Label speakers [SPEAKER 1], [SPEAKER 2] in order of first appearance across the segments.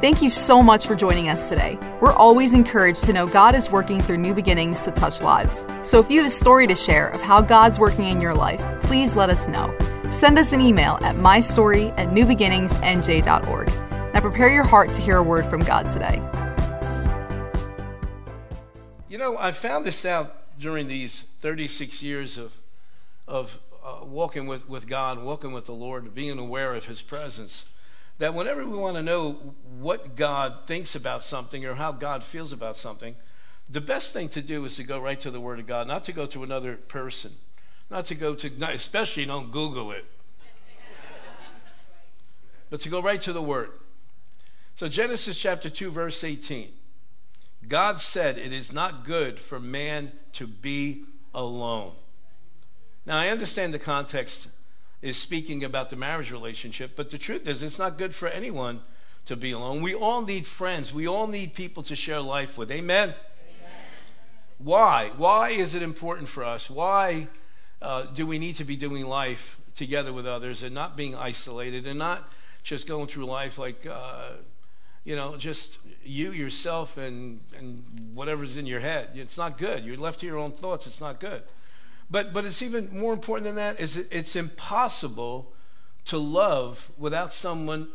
[SPEAKER 1] Thank you so much for joining us today. We're always encouraged to know God is working through new beginnings to touch lives. So if you have a story to share of how God's working in your life, please let us know. Send us an email at mystory at newbeginningsnj.org. Now prepare your heart to hear a word from God today.
[SPEAKER 2] You know, I found this out during these 36 years of, of uh, walking with, with God, walking with the Lord, being aware of His presence that whenever we want to know what God thinks about something or how God feels about something, the best thing to do is to go right to the Word of God, not to go to another person, not to go to, especially don't Google it, but to go right to the Word. So, Genesis chapter 2, verse 18 God said, It is not good for man to be alone. Now, I understand the context is speaking about the marriage relationship, but the truth is, it's not good for anyone to be alone. We all need friends, we all need people to share life with. Amen? Amen. Why? Why is it important for us? Why uh, do we need to be doing life together with others and not being isolated and not just going through life like, uh, you know, just you, yourself, and, and whatever's in your head? It's not good. You're left to your own thoughts. It's not good. But, but it's even more important than that is it's impossible to love without someone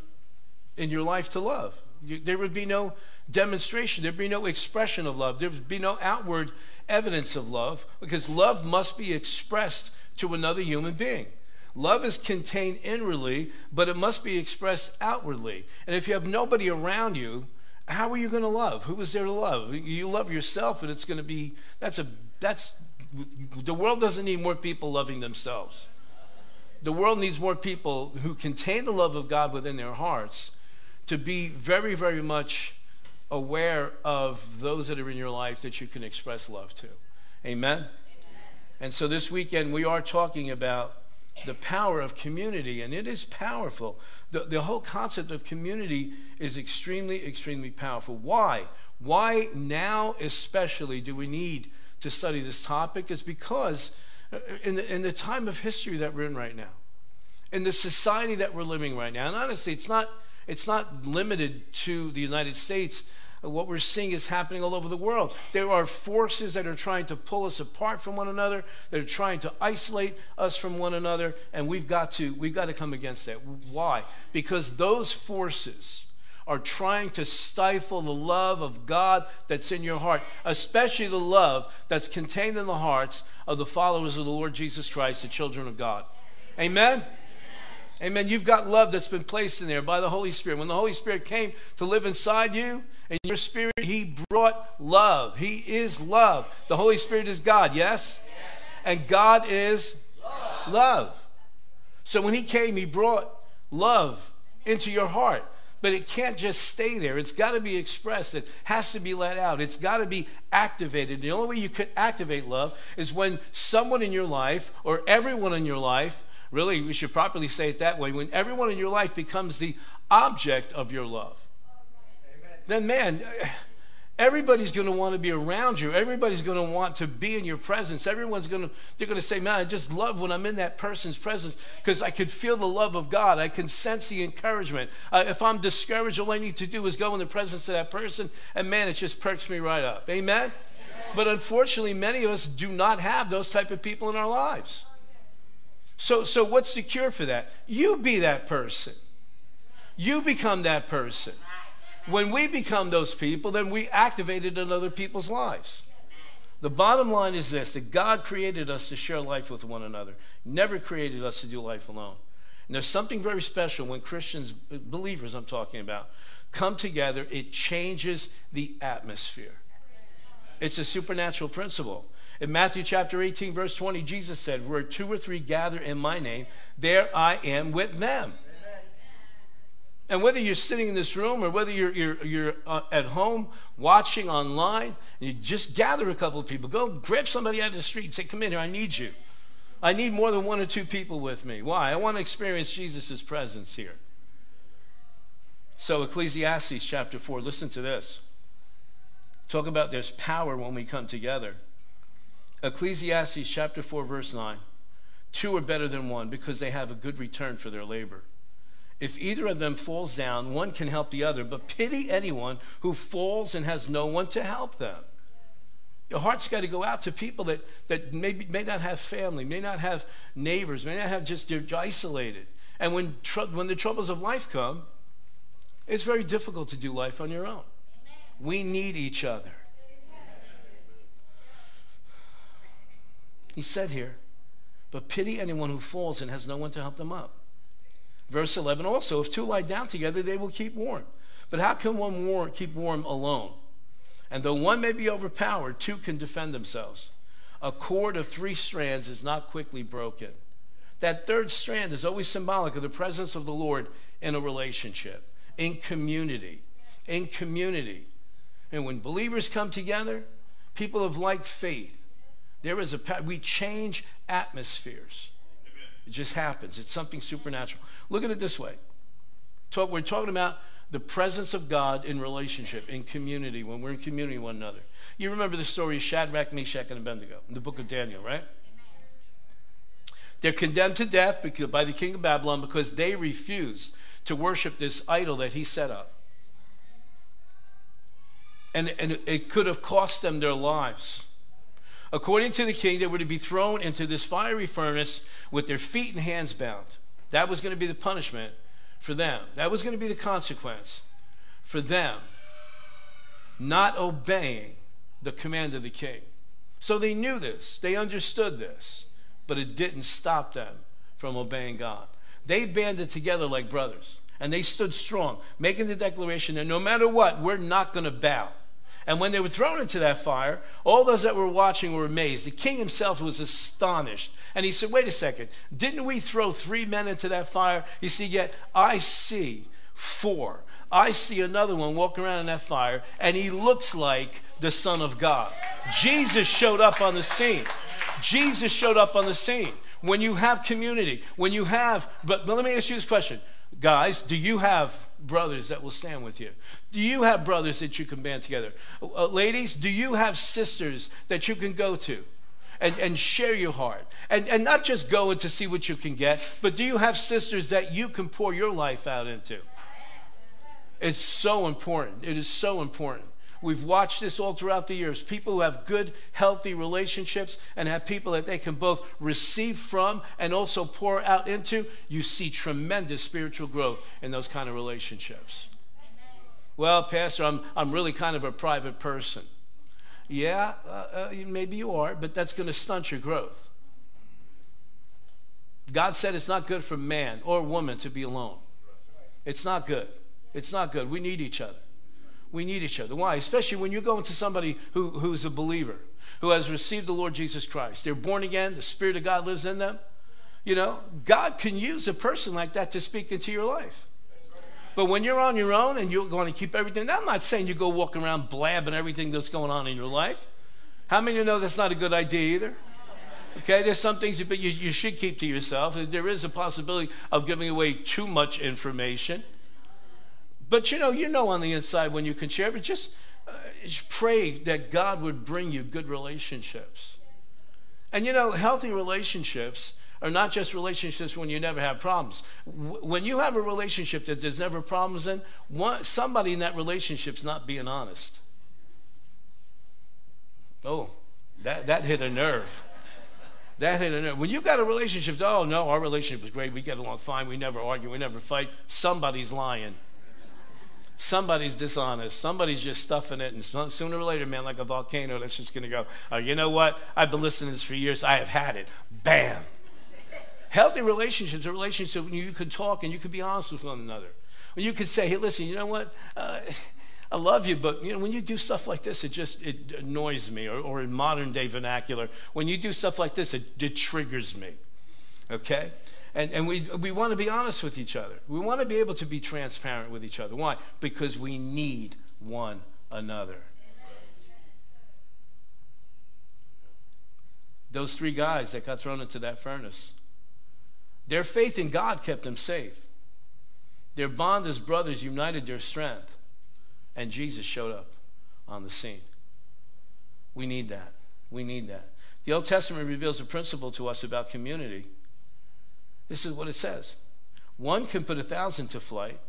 [SPEAKER 2] in your life to love. You, there would be no demonstration, there'd be no expression of love, there would be no outward evidence of love because love must be expressed to another human being. Love is contained inwardly, but it must be expressed outwardly. And if you have nobody around you, how are you going to love? Who is there to love? You love yourself, and it's going to be that's a that's the world doesn't need more people loving themselves. The world needs more people who contain the love of God within their hearts to be very, very much aware of those that are in your life that you can express love to. Amen? Amen? And so this weekend we are talking about the power of community, and it is powerful. The, the whole concept of community is extremely, extremely powerful. Why? Why now, especially, do we need to study this topic is because uh, in the, in the time of history that we're in right now, in the society that we're living right now, and honestly, it's not, it's not limited to the United States. What we're seeing is happening all over the world. There are forces that are trying to pull us apart from one another, that are trying to isolate us from one another, and we've got to, we've got to come against that. Why? Because those forces are trying to stifle the love of God that's in your heart, especially the love that's contained in the hearts of the followers of the Lord Jesus Christ, the children of God. Amen? Amen. You've got love that's been placed in there by the Holy Spirit. When the Holy Spirit came to live inside you, in your spirit, He brought love. He is love. The Holy Spirit is God, yes? yes. And God is love. love. So when He came, He brought love into your heart but it can't just stay there. It's got to be expressed. It has to be let out. It's got to be activated. The only way you can activate love is when someone in your life or everyone in your life, really, we should properly say it that way, when everyone in your life becomes the object of your love. Amen. Then, man, Everybody's going to want to be around you. Everybody's going to want to be in your presence. Everyone's going to, they're going to say, man, I just love when I'm in that person's presence because I could feel the love of God. I can sense the encouragement. Uh, if I'm discouraged, all I need to do is go in the presence of that person, and man, it just perks me right up. Amen? Amen. But unfortunately, many of us do not have those type of people in our lives. So, so what's the cure for that? You be that person. You become that person. When we become those people, then we activated in other people's lives. The bottom line is this that God created us to share life with one another, never created us to do life alone. And there's something very special when Christians, believers I'm talking about, come together, it changes the atmosphere. It's a supernatural principle. In Matthew chapter 18, verse 20, Jesus said, Where two or three gather in my name, there I am with them. And whether you're sitting in this room or whether you're, you're, you're uh, at home watching online, you just gather a couple of people. Go grab somebody out of the street and say, Come in here, I need you. I need more than one or two people with me. Why? I want to experience Jesus' presence here. So, Ecclesiastes chapter 4, listen to this. Talk about there's power when we come together. Ecclesiastes chapter 4, verse 9. Two are better than one because they have a good return for their labor. If either of them falls down, one can help the other, but pity anyone who falls and has no one to help them. Your heart's got to go out to people that, that maybe, may not have family, may not have neighbors, may not have just, they're isolated. And when, when the troubles of life come, it's very difficult to do life on your own. We need each other. He said here, but pity anyone who falls and has no one to help them up. Verse 11 also, if two lie down together, they will keep warm. But how can one keep warm alone? And though one may be overpowered, two can defend themselves. A cord of three strands is not quickly broken. That third strand is always symbolic of the presence of the Lord in a relationship, in community, in community. And when believers come together, people of like faith, there is a we change atmospheres. It just happens. It's something supernatural. Look at it this way. We're talking about the presence of God in relationship, in community, when we're in community with one another. You remember the story of Shadrach, Meshach, and Abednego in the book of Daniel, right? They're condemned to death by the king of Babylon because they refused to worship this idol that he set up. And, and it could have cost them their lives. According to the king, they were to be thrown into this fiery furnace with their feet and hands bound. That was going to be the punishment for them. That was going to be the consequence for them not obeying the command of the king. So they knew this, they understood this, but it didn't stop them from obeying God. They banded together like brothers and they stood strong, making the declaration that no matter what, we're not going to bow. And when they were thrown into that fire, all those that were watching were amazed. The king himself was astonished. And he said, Wait a second, didn't we throw three men into that fire? He said, Yet I see four. I see another one walking around in that fire, and he looks like the Son of God. Jesus showed up on the scene. Jesus showed up on the scene. When you have community, when you have, but, but let me ask you this question Guys, do you have brothers that will stand with you? Do you have brothers that you can band together? Uh, ladies, do you have sisters that you can go to? And, and share your heart. And, and not just go in to see what you can get, but do you have sisters that you can pour your life out into? It's so important. It is so important. We've watched this all throughout the years. People who have good, healthy relationships and have people that they can both receive from and also pour out into, you see tremendous spiritual growth in those kind of relationships. Well, Pastor, I'm, I'm really kind of a private person. Yeah, uh, uh, maybe you are, but that's going to stunt your growth. God said it's not good for man or woman to be alone. It's not good. It's not good. We need each other. We need each other. Why? Especially when you're going to somebody who, who's a believer, who has received the Lord Jesus Christ. They're born again, the Spirit of God lives in them. You know, God can use a person like that to speak into your life. But when you're on your own and you're going to keep everything, I'm not saying you go walking around blabbing everything that's going on in your life. How many of you know that's not a good idea either? Okay, there's some things that you, you should keep to yourself. There is a possibility of giving away too much information. But you know, you know on the inside when you can share, but just, uh, just pray that God would bring you good relationships. And you know, healthy relationships are not just relationships when you never have problems. when you have a relationship that there's never problems in, one, somebody in that relationship's not being honest. Oh, that, that hit a nerve. That hit a nerve. When you got a relationship, oh no, our relationship is great. We get along fine. We never argue. We never fight. Somebody's lying somebody's dishonest. Somebody's just stuffing it, and sooner or later, man, like a volcano, that's just going to go. Oh, you know what? I've been listening to this for years. I have had it. Bam. Healthy relationships are relationships when you can talk and you can be honest with one another. When you can say, "Hey, listen, you know what? Uh, I love you, but you know when you do stuff like this, it just it annoys me." Or, or in modern day vernacular, when you do stuff like this, it, it triggers me. Okay. And, and we, we want to be honest with each other. We want to be able to be transparent with each other. Why? Because we need one another. Those three guys that got thrown into that furnace, their faith in God kept them safe. Their bond as brothers united their strength, and Jesus showed up on the scene. We need that. We need that. The Old Testament reveals a principle to us about community this is what it says One can put a thousand to flight,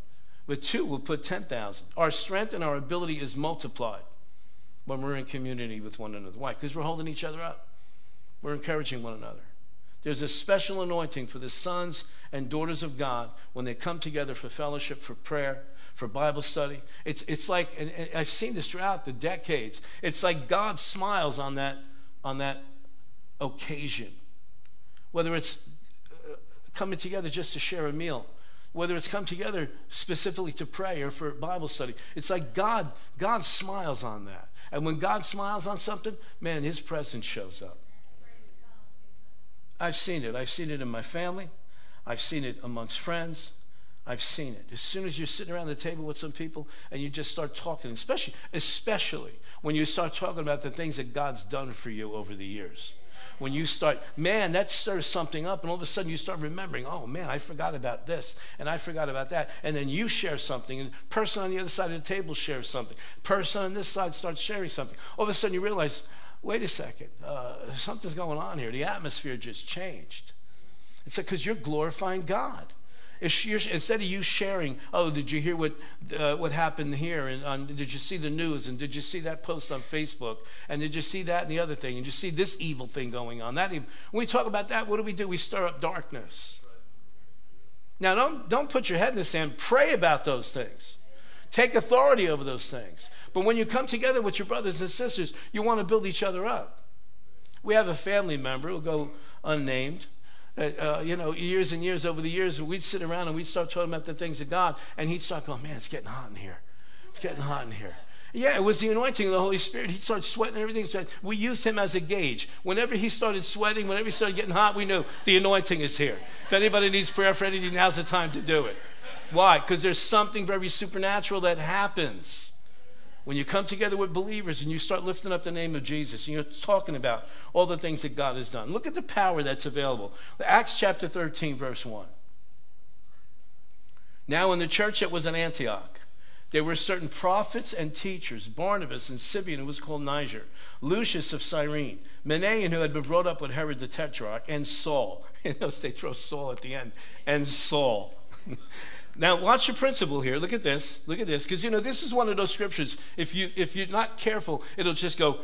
[SPEAKER 2] but two will put 10,000. Our strength and our ability is multiplied when we're in community with one another. Why? Because we're holding each other up, we're encouraging one another. There's a special anointing for the sons and daughters of God when they come together for fellowship, for prayer, for Bible study. It's, it's like, and, and I've seen this throughout the decades, it's like God smiles on that, on that occasion. Whether it's coming together just to share a meal, whether it's come together specifically to pray or for Bible study. It's like God, God smiles on that. And when God smiles on something, man, his presence shows up. I've seen it. I've seen it in my family. I've seen it amongst friends. I've seen it. As soon as you're sitting around the table with some people and you just start talking, especially, especially when you start talking about the things that God's done for you over the years. When you start, man, that stirs something up, and all of a sudden you start remembering, oh man, I forgot about this, and I forgot about that. And then you share something, and person on the other side of the table shares something. Person on this side starts sharing something. All of a sudden you realize, wait a second, uh, something's going on here. The atmosphere just changed. It's because you're glorifying God. Instead of you sharing, oh, did you hear what, uh, what happened here? And on, did you see the news? And did you see that post on Facebook? And did you see that and the other thing? And did you see this evil thing going on? That evil. When we talk about that, what do we do? We stir up darkness. Now, don't, don't put your head in the sand. Pray about those things. Take authority over those things. But when you come together with your brothers and sisters, you want to build each other up. We have a family member, who'll go unnamed, uh, you know, years and years over the years, we'd sit around and we'd start talking about the things of God, and he'd start going, man, it's getting hot in here. It's getting hot in here. Yeah, it was the anointing of the Holy Spirit. He'd start sweating and everything. We used him as a gauge. Whenever he started sweating, whenever he started getting hot, we knew the anointing is here. If anybody needs prayer for anything, now's the time to do it. Why? Because there's something very supernatural that happens when you come together with believers and you start lifting up the name of Jesus and you're talking about all the things that God has done, look at the power that's available. Acts chapter 13, verse 1. Now, in the church that was in Antioch, there were certain prophets and teachers Barnabas and Simeon, who was called Niger, Lucius of Cyrene, Manaen, who had been brought up with Herod the Tetrarch, and Saul. You know, they throw Saul at the end, and Saul. Now, watch the principle here. Look at this. Look at this. Because, you know, this is one of those scriptures. If, you, if you're not careful, it'll just go,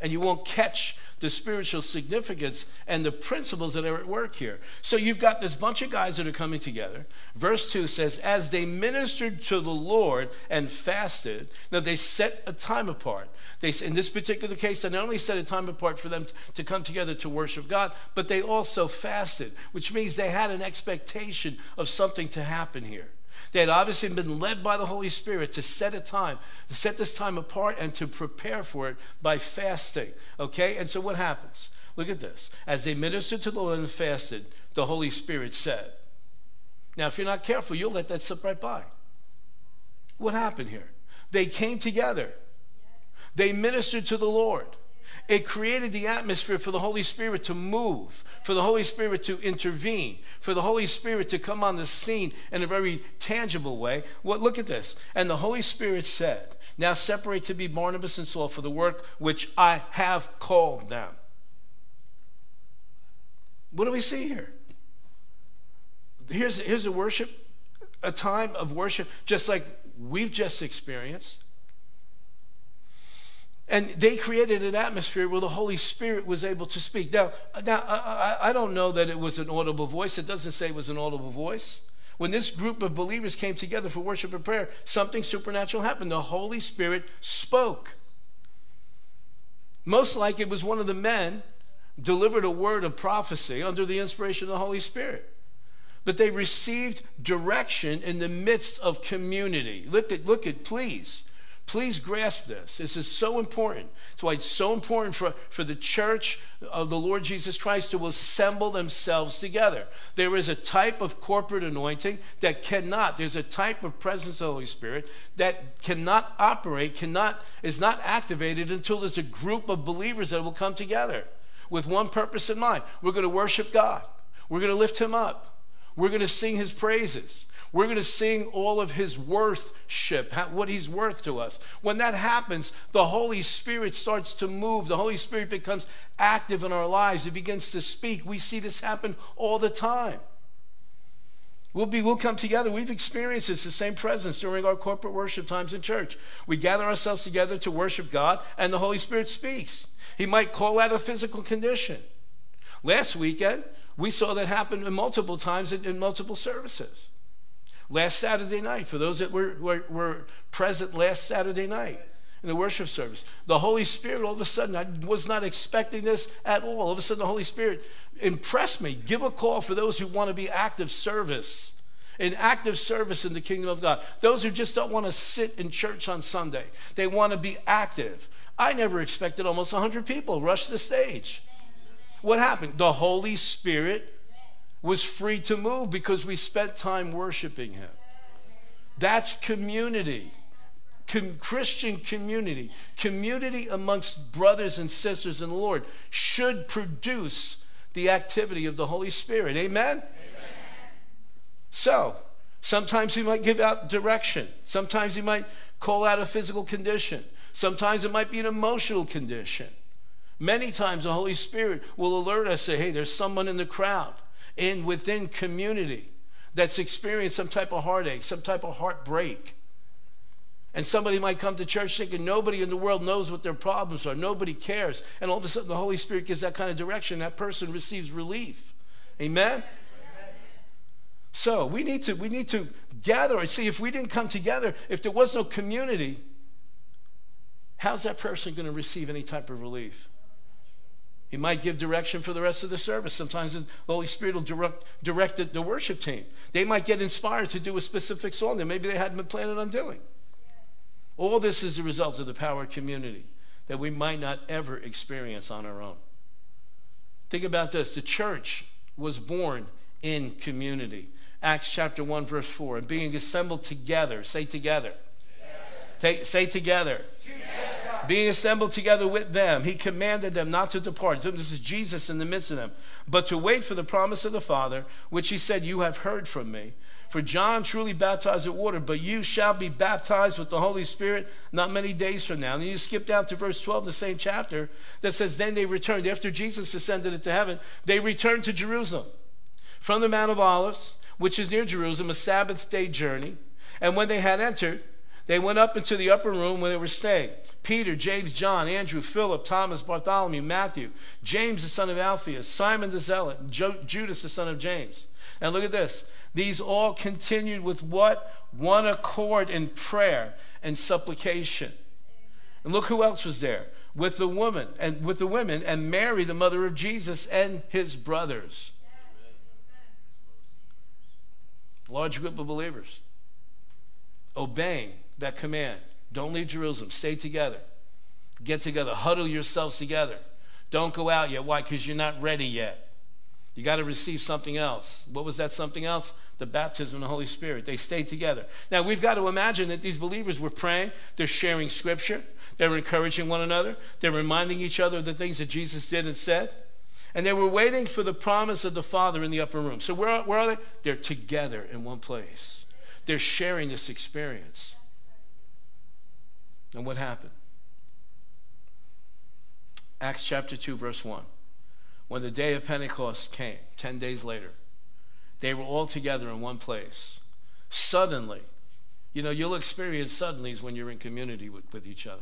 [SPEAKER 2] and you won't catch the spiritual significance and the principles that are at work here. So you've got this bunch of guys that are coming together. Verse 2 says, As they ministered to the Lord and fasted, now they set a time apart. They, in this particular case, they not only set a time apart for them to come together to worship God, but they also fasted, which means they had an expectation of something to happen here. They had obviously been led by the Holy Spirit to set a time, to set this time apart and to prepare for it by fasting. Okay? And so what happens? Look at this. As they ministered to the Lord and fasted, the Holy Spirit said. Now, if you're not careful, you'll let that slip right by. What happened here? They came together. They ministered to the Lord. It created the atmosphere for the Holy Spirit to move, for the Holy Spirit to intervene, for the Holy Spirit to come on the scene in a very tangible way. What look at this. And the Holy Spirit said, Now separate to be Barnabas and Saul for the work which I have called them. What do we see here? Here's, here's a worship, a time of worship, just like we've just experienced. And they created an atmosphere where the Holy Spirit was able to speak. Now, now I, I don't know that it was an audible voice. It doesn't say it was an audible voice. When this group of believers came together for worship and prayer, something supernatural happened. The Holy Spirit spoke. Most like it was one of the men delivered a word of prophecy under the inspiration of the Holy Spirit. But they received direction in the midst of community. Look at, look at, please. Please grasp this. This is so important. That's why it's so important for, for the church of the Lord Jesus Christ to assemble themselves together. There is a type of corporate anointing that cannot, there's a type of presence of the Holy Spirit that cannot operate, cannot, is not activated until there's a group of believers that will come together with one purpose in mind. We're going to worship God. We're going to lift him up. We're going to sing his praises. We're going to sing all of his worthship, what he's worth to us. When that happens, the Holy Spirit starts to move. The Holy Spirit becomes active in our lives. It begins to speak. We see this happen all the time. We'll, be, we'll come together. We've experienced this, the same presence during our corporate worship times in church. We gather ourselves together to worship God, and the Holy Spirit speaks. He might call out a physical condition. Last weekend, we saw that happen multiple times in, in multiple services. Last Saturday night, for those that were, were, were present last Saturday night, in the worship service. The Holy Spirit, all of a sudden, I was not expecting this at all. All of a sudden, the Holy Spirit impressed me. Give a call for those who want to be active service, in active service in the kingdom of God. Those who just don't want to sit in church on Sunday, they want to be active. I never expected almost 100 people rush the stage. What happened? The Holy Spirit was free to move because we spent time worshiping Him. That's community com- Christian community, community amongst brothers and sisters in the Lord, should produce the activity of the Holy Spirit. Amen? Amen? So, sometimes he might give out direction, sometimes he might call out a physical condition, sometimes it might be an emotional condition. Many times the Holy Spirit will alert us, say, hey, there's someone in the crowd, in within community that's experienced some type of heartache, some type of heartbreak. And somebody might come to church thinking nobody in the world knows what their problems are, nobody cares. And all of a sudden, the Holy Spirit gives that kind of direction. That person receives relief. Amen? So we need to we need to gather. I see if we didn't come together, if there was no community, how's that person going to receive any type of relief? He might give direction for the rest of the service. Sometimes the Holy Spirit will direct, direct the, the worship team. They might get inspired to do a specific song that maybe they hadn't been planning on doing. All this is the result of the power of community that we might not ever experience on our own. Think about this the church was born in community. Acts chapter 1, verse 4. And being assembled together, say together. together. say together. together. Being assembled together with them, he commanded them not to depart. This is Jesus in the midst of them, but to wait for the promise of the Father, which he said, You have heard from me. For John truly baptized with water, but you shall be baptized with the Holy Spirit not many days from now. And you skip down to verse 12, the same chapter, that says, Then they returned, after Jesus ascended into heaven, they returned to Jerusalem from the Mount of Olives, which is near Jerusalem, a Sabbath day journey. And when they had entered, they went up into the upper room where they were staying. Peter, James, John, Andrew, Philip, Thomas, Bartholomew, Matthew, James the son of Alphaeus, Simon the Zealot, Judas the son of James. And look at this. These all continued with what? One accord in prayer and supplication. And look who else was there with the woman and with the women and Mary, the mother of Jesus, and his brothers. Large group of believers obeying that command. Don't leave Jerusalem. Stay together. Get together. Huddle yourselves together. Don't go out yet. Why? Because you're not ready yet. You got to receive something else. What was that something else? The baptism of the Holy Spirit. They stayed together. Now, we've got to imagine that these believers were praying, they're sharing scripture, they're encouraging one another, they're reminding each other of the things that Jesus did and said. And they were waiting for the promise of the Father in the upper room. So, where, where are they? They're together in one place. They're sharing this experience. And what happened? Acts chapter 2, verse 1 when the day of Pentecost came, 10 days later, they were all together in one place. Suddenly, you know, you'll experience suddenlies when you're in community with, with each other.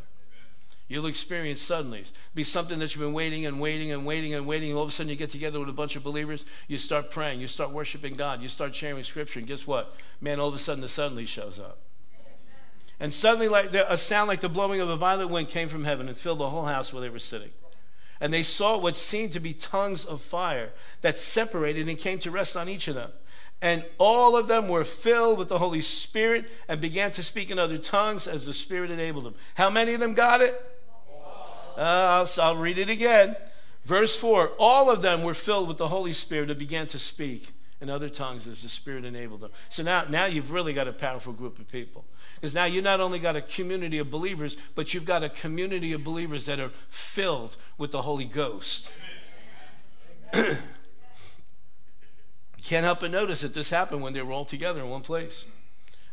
[SPEAKER 2] You'll experience suddenlies. Be something that you've been waiting and waiting and waiting and waiting. All of a sudden, you get together with a bunch of believers. You start praying. You start worshiping God. You start sharing Scripture. And guess what? Man, all of a sudden, the suddenly shows up. And suddenly, like a sound like the blowing of a violent wind came from heaven and filled the whole house where they were sitting and they saw what seemed to be tongues of fire that separated and came to rest on each of them. And all of them were filled with the Holy Spirit and began to speak in other tongues as the Spirit enabled them. How many of them got it? Uh, I'll, I'll read it again. Verse 4 All of them were filled with the Holy Spirit and began to speak in other tongues as the Spirit enabled them. So now, now you've really got a powerful group of people. Because now you've not only got a community of believers, but you've got a community of believers that are filled with the Holy Ghost. can't help but notice that this happened when they were all together in one place.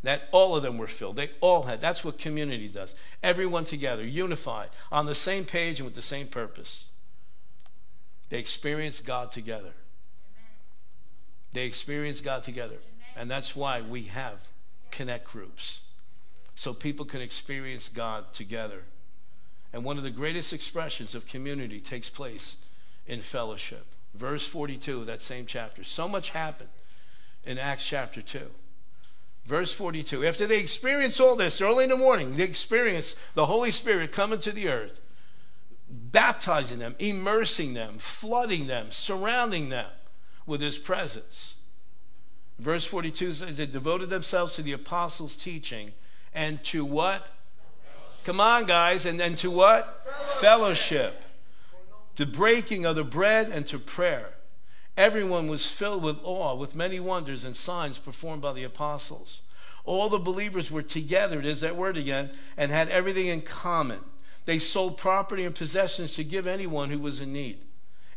[SPEAKER 2] That all of them were filled. They all had. That's what community does. Everyone together, unified, on the same page and with the same purpose. They experienced God together. They experience God together. And that's why we have connect groups, so people can experience God together. And one of the greatest expressions of community takes place in fellowship. Verse 42 of that same chapter. So much happened in Acts chapter 2. Verse 42. After they experience all this early in the morning, they experience the Holy Spirit coming to the earth, baptizing them, immersing them, flooding them, surrounding them with his presence. Verse 42 says they devoted themselves to the apostles' teaching and to what? Come on, guys. And then to what? Fellowship. Fellowship. The breaking of the bread and to prayer. Everyone was filled with awe, with many wonders and signs performed by the apostles. All the believers were together, it is that word again, and had everything in common. They sold property and possessions to give anyone who was in need.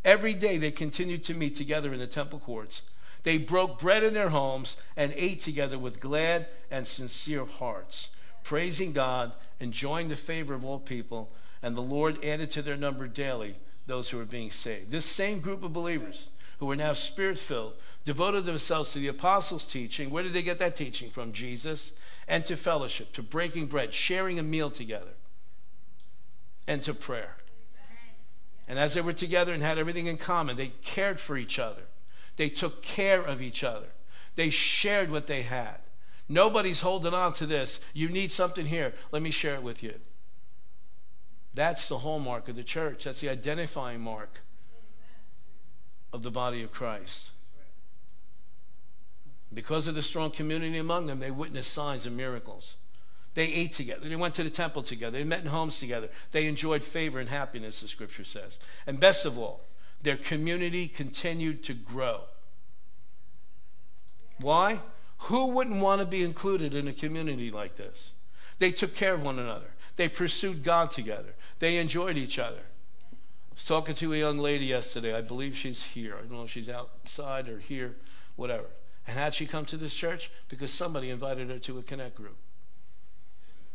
[SPEAKER 2] Every day they continued to meet together in the temple courts. They broke bread in their homes and ate together with glad and sincere hearts, praising God, enjoying the favor of all people, and the Lord added to their number daily those who were being saved. This same group of believers who were now spirit filled, devoted themselves to the apostles' teaching. Where did they get that teaching from? Jesus. And to fellowship, to breaking bread, sharing a meal together, and to prayer. And as they were together and had everything in common, they cared for each other. They took care of each other. They shared what they had. Nobody's holding on to this. You need something here. Let me share it with you. That's the hallmark of the church. That's the identifying mark of the body of Christ. Because of the strong community among them, they witnessed signs and miracles. They ate together. They went to the temple together. They met in homes together. They enjoyed favor and happiness, the scripture says. And best of all, their community continued to grow. Why? Who wouldn't want to be included in a community like this? They took care of one another. They pursued God together. They enjoyed each other I was talking to a young lady yesterday. I believe she's here. I don't know if she's outside or here, whatever. And how'd she come to this church? Because somebody invited her to a connect group.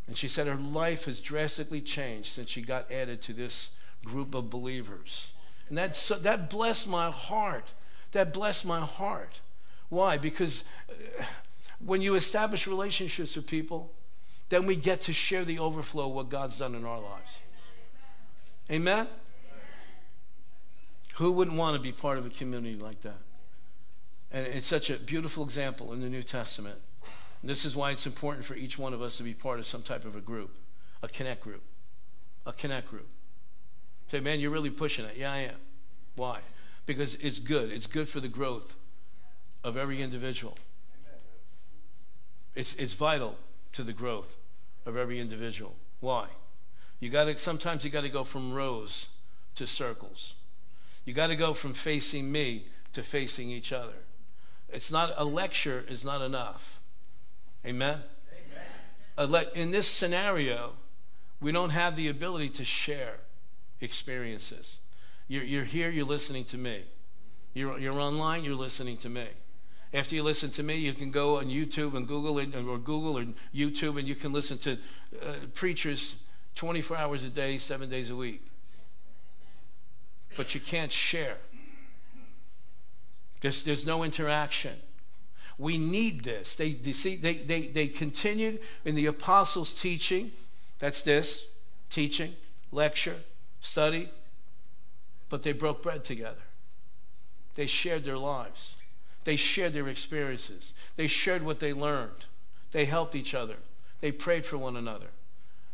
[SPEAKER 2] And she said her life has drastically changed since she got added to this group of believers. And that, so, that blessed my heart. That blessed my heart. Why? Because uh, when you establish relationships with people, then we get to share the overflow of what God's done in our lives. Amen? Who wouldn't want to be part of a community like that? And it's such a beautiful example in the New Testament. And this is why it's important for each one of us to be part of some type of a group, a connect group. A connect group. Say, man, you're really pushing it. Yeah, I am. Why? Because it's good. It's good for the growth of every individual. It's, it's vital to the growth of every individual. Why? You got to sometimes you got to go from rows to circles. You got to go from facing me to facing each other. It's not a lecture is not enough. Amen. Amen. In this scenario, we don't have the ability to share experiences. You're, you're here, you're listening to me. You're, you're online, you're listening to me. After you listen to me, you can go on YouTube and Google it, or Google or YouTube, and you can listen to uh, preachers 24 hours a day, seven days a week but you can't share. There's, there's no interaction. We need this. They, see, they, they, they continued in the apostles' teaching. That's this teaching, lecture, study. But they broke bread together. They shared their lives. They shared their experiences. They shared what they learned. They helped each other. They prayed for one another.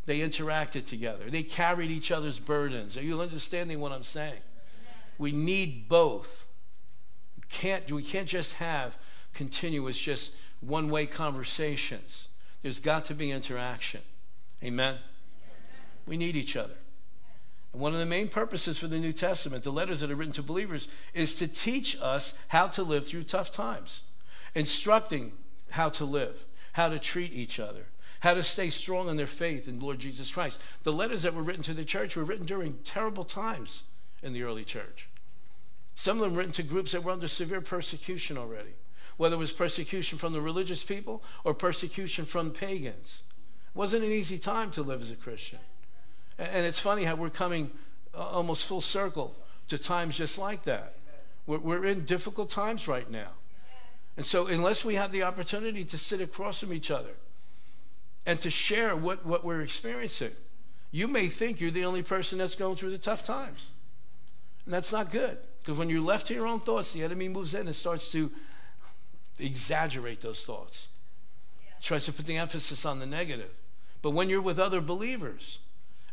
[SPEAKER 2] They interacted together. They carried each other's burdens. Are you understanding what I'm saying? We need both. We can't, we can't just have continuous, just one way conversations. There's got to be interaction. Amen? We need each other. And one of the main purposes for the New Testament, the letters that are written to believers, is to teach us how to live through tough times, instructing how to live, how to treat each other, how to stay strong in their faith in Lord Jesus Christ. The letters that were written to the church were written during terrible times in the early church. Some of them written to groups that were under severe persecution already, whether it was persecution from the religious people or persecution from pagans. It wasn't an easy time to live as a Christian. And it's funny how we're coming uh, almost full circle to times just like that. We're in difficult times right now. And so, unless we have the opportunity to sit across from each other and to share what, what we're experiencing, you may think you're the only person that's going through the tough times. And that's not good. Because when you're left to your own thoughts, the enemy moves in and starts to exaggerate those thoughts, yeah. tries to put the emphasis on the negative. But when you're with other believers,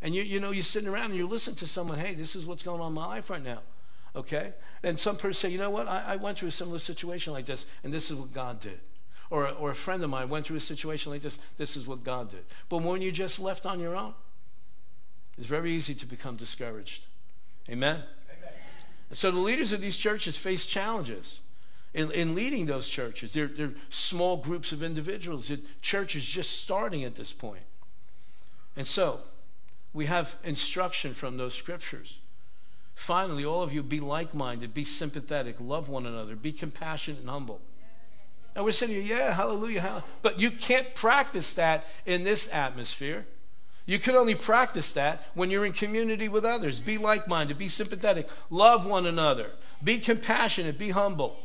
[SPEAKER 2] and you, you know, you're sitting around and you listen to someone, hey, this is what's going on in my life right now. Okay? And some person say, you know what, I, I went through a similar situation like this, and this is what God did. Or, or a friend of mine went through a situation like this, this is what God did. But when you're just left on your own, it's very easy to become discouraged. Amen? Amen. And so the leaders of these churches face challenges in, in leading those churches. They're, they're small groups of individuals. The church is just starting at this point. And so we have instruction from those scriptures. Finally, all of you be like minded, be sympathetic, love one another, be compassionate and humble. And we're saying, yeah, hallelujah, hallelujah. But you can't practice that in this atmosphere. You can only practice that when you're in community with others. Be like minded, be sympathetic, love one another, be compassionate, be humble.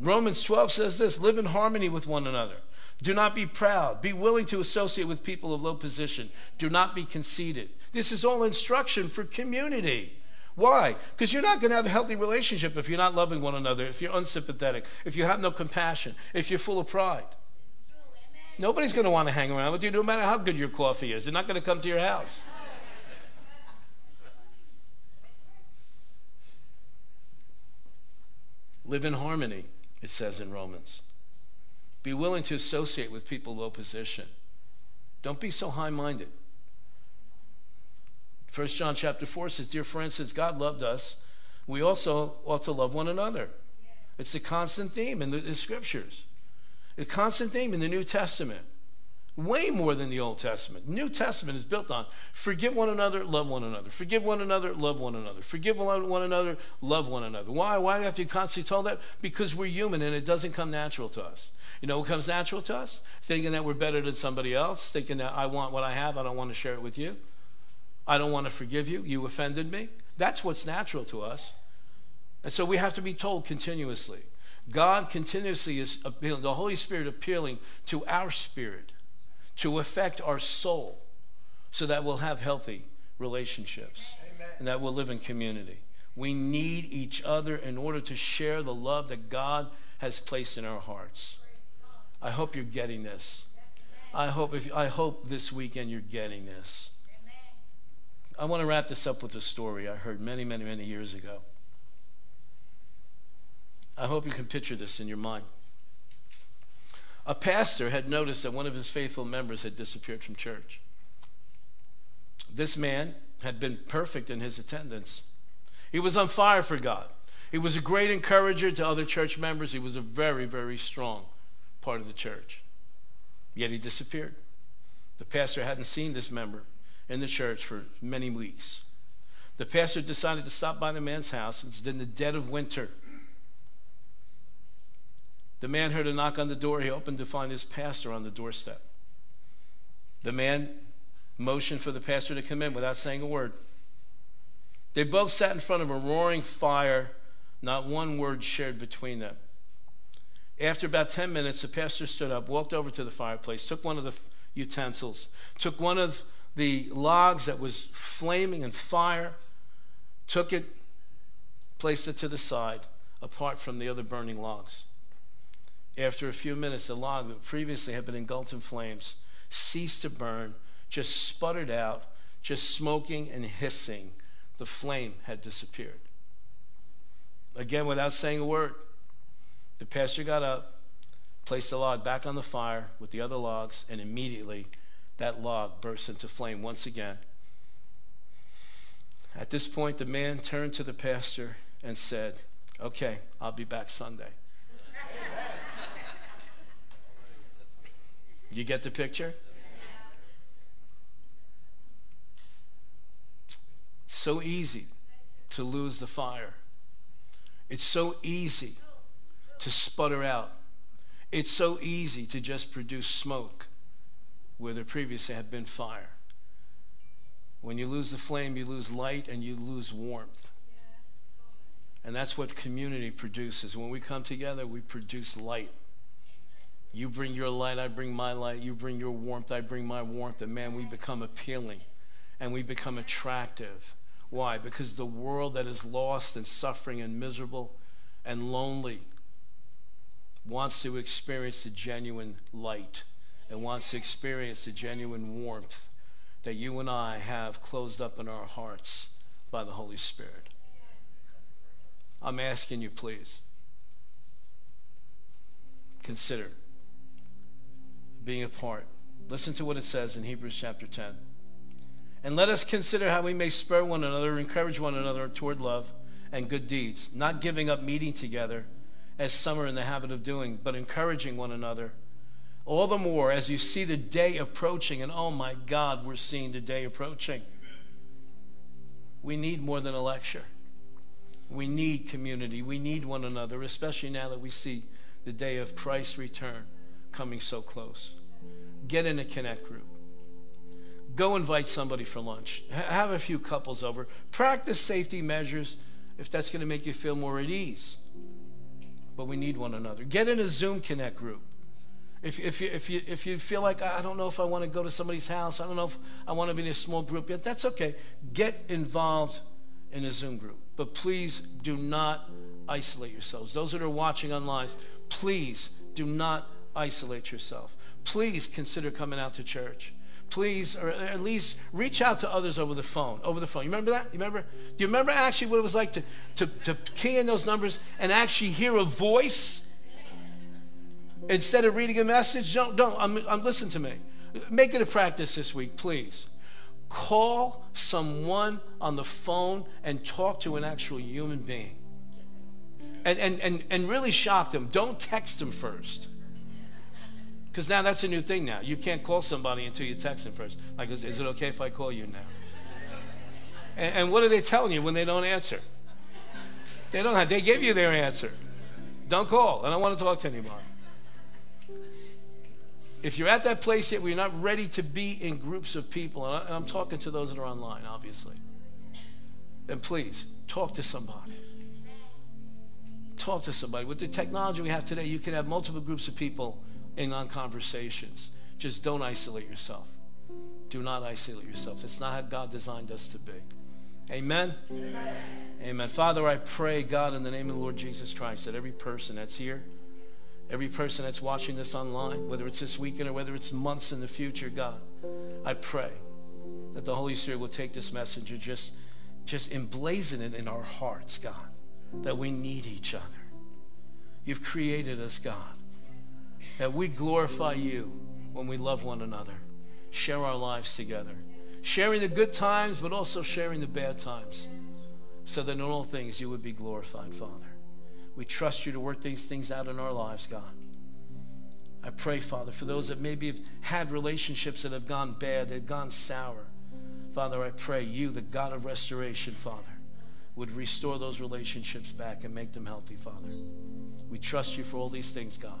[SPEAKER 2] Romans 12 says this live in harmony with one another. Do not be proud. Be willing to associate with people of low position. Do not be conceited. This is all instruction for community. Why? Because you're not going to have a healthy relationship if you're not loving one another, if you're unsympathetic, if you have no compassion, if you're full of pride. Nobody's going to want to hang around with you no matter how good your coffee is. They're not going to come to your house. Live in harmony, it says in Romans. Be willing to associate with people low position. Don't be so high minded. 1 John chapter 4 says, Dear friends, since God loved us, we also ought to love one another. It's a constant theme in the, the scriptures. A constant theme in the New Testament. Way more than the Old Testament. New Testament is built on forgive one another, love one another. Forgive one another, love one another. Forgive one another, love one another. Why? Why do you have to be constantly tell that? Because we're human and it doesn't come natural to us. You know what comes natural to us? Thinking that we're better than somebody else, thinking that I want what I have, I don't want to share it with you. I don't want to forgive you. You offended me. That's what's natural to us. And so we have to be told continuously God continuously is appealing, the Holy Spirit appealing to our spirit to affect our soul so that we'll have healthy relationships Amen. and that we'll live in community. We need each other in order to share the love that God has placed in our hearts. I hope you're getting this. I hope, if, I hope this weekend you're getting this. I want to wrap this up with a story I heard many, many, many years ago. I hope you can picture this in your mind. A pastor had noticed that one of his faithful members had disappeared from church. This man had been perfect in his attendance. He was on fire for God. He was a great encourager to other church members. He was a very, very strong part of the church. Yet he disappeared. The pastor hadn't seen this member in the church for many weeks. The pastor decided to stop by the man's house. It's in the dead of winter. The man heard a knock on the door. He opened to find his pastor on the doorstep. The man motioned for the pastor to come in without saying a word. They both sat in front of a roaring fire, not one word shared between them. After about 10 minutes, the pastor stood up, walked over to the fireplace, took one of the utensils, took one of the logs that was flaming and fire, took it, placed it to the side, apart from the other burning logs. After a few minutes, the log that previously had been engulfed in flames ceased to burn, just sputtered out, just smoking and hissing. The flame had disappeared. Again, without saying a word, the pastor got up, placed the log back on the fire with the other logs, and immediately that log burst into flame once again. At this point, the man turned to the pastor and said, Okay, I'll be back Sunday. You get the picture? so easy to lose the fire. It's so easy to sputter out. It's so easy to just produce smoke where there previously had been fire. When you lose the flame, you lose light and you lose warmth. And that's what community produces. When we come together, we produce light. You bring your light, I bring my light. You bring your warmth, I bring my warmth. And man, we become appealing and we become attractive. Why? Because the world that is lost and suffering and miserable and lonely wants to experience the genuine light and wants to experience the genuine warmth that you and I have closed up in our hearts by the Holy Spirit. I'm asking you, please, consider being a part. Listen to what it says in Hebrews chapter 10. And let us consider how we may spur one another, encourage one another toward love and good deeds, not giving up meeting together as some are in the habit of doing, but encouraging one another. All the more as you see the day approaching, and oh my God, we're seeing the day approaching. We need more than a lecture. We need community. We need one another, especially now that we see the day of Christ's return coming so close. Get in a connect group. Go invite somebody for lunch. have a few couples over. Practice safety measures if that's going to make you feel more at ease. But we need one another. Get in a Zoom Connect group. If, if, you, if, you, if you feel like, I don't know if I want to go to somebody's house, I don't know if I want to be in a small group yet, that's okay. Get involved in a Zoom group. But please do not isolate yourselves. Those that are watching online, please do not isolate yourself. Please consider coming out to church please, or at least reach out to others over the phone. Over the phone. You remember that? You remember? Do you remember actually what it was like to, to, to key in those numbers and actually hear a voice instead of reading a message? Don't, don't. I'm, I'm, listen to me. Make it a practice this week, please. Call someone on the phone and talk to an actual human being. And, and, and, and really shock them. Don't text them first. Because now that's a new thing now. You can't call somebody until you text them first. Like, is, is it okay if I call you now? And, and, what are they telling you when they don't answer? They don't have, they give you their answer. Don't call. I don't want to talk to anybody. If you're at that place yet where you're not ready to be in groups of people, and I'm talking to those that are online, obviously, then please talk to somebody. Talk to somebody. With the technology we have today, you can have multiple groups of people in on conversations. Just don't isolate yourself. Do not isolate yourself. It's not how God designed us to be. Amen? Amen. Amen. Father, I pray, God, in the name of the Lord Jesus Christ, that every person that's here, every person that's watching this online, whether it's this weekend or whether it's months in the future, God, I pray that the Holy Spirit will take this message and just, just emblazon it in our hearts, God, that we need each other. You've created us, God that we glorify you when we love one another, share our lives together, sharing the good times, but also sharing the bad times, so that in all things you would be glorified, Father. We trust you to work these things out in our lives, God. I pray, Father, for those that maybe have had relationships that have gone bad, that have gone sour. Father, I pray you, the God of restoration, Father, would restore those relationships back and make them healthy, Father. We trust you for all these things, God.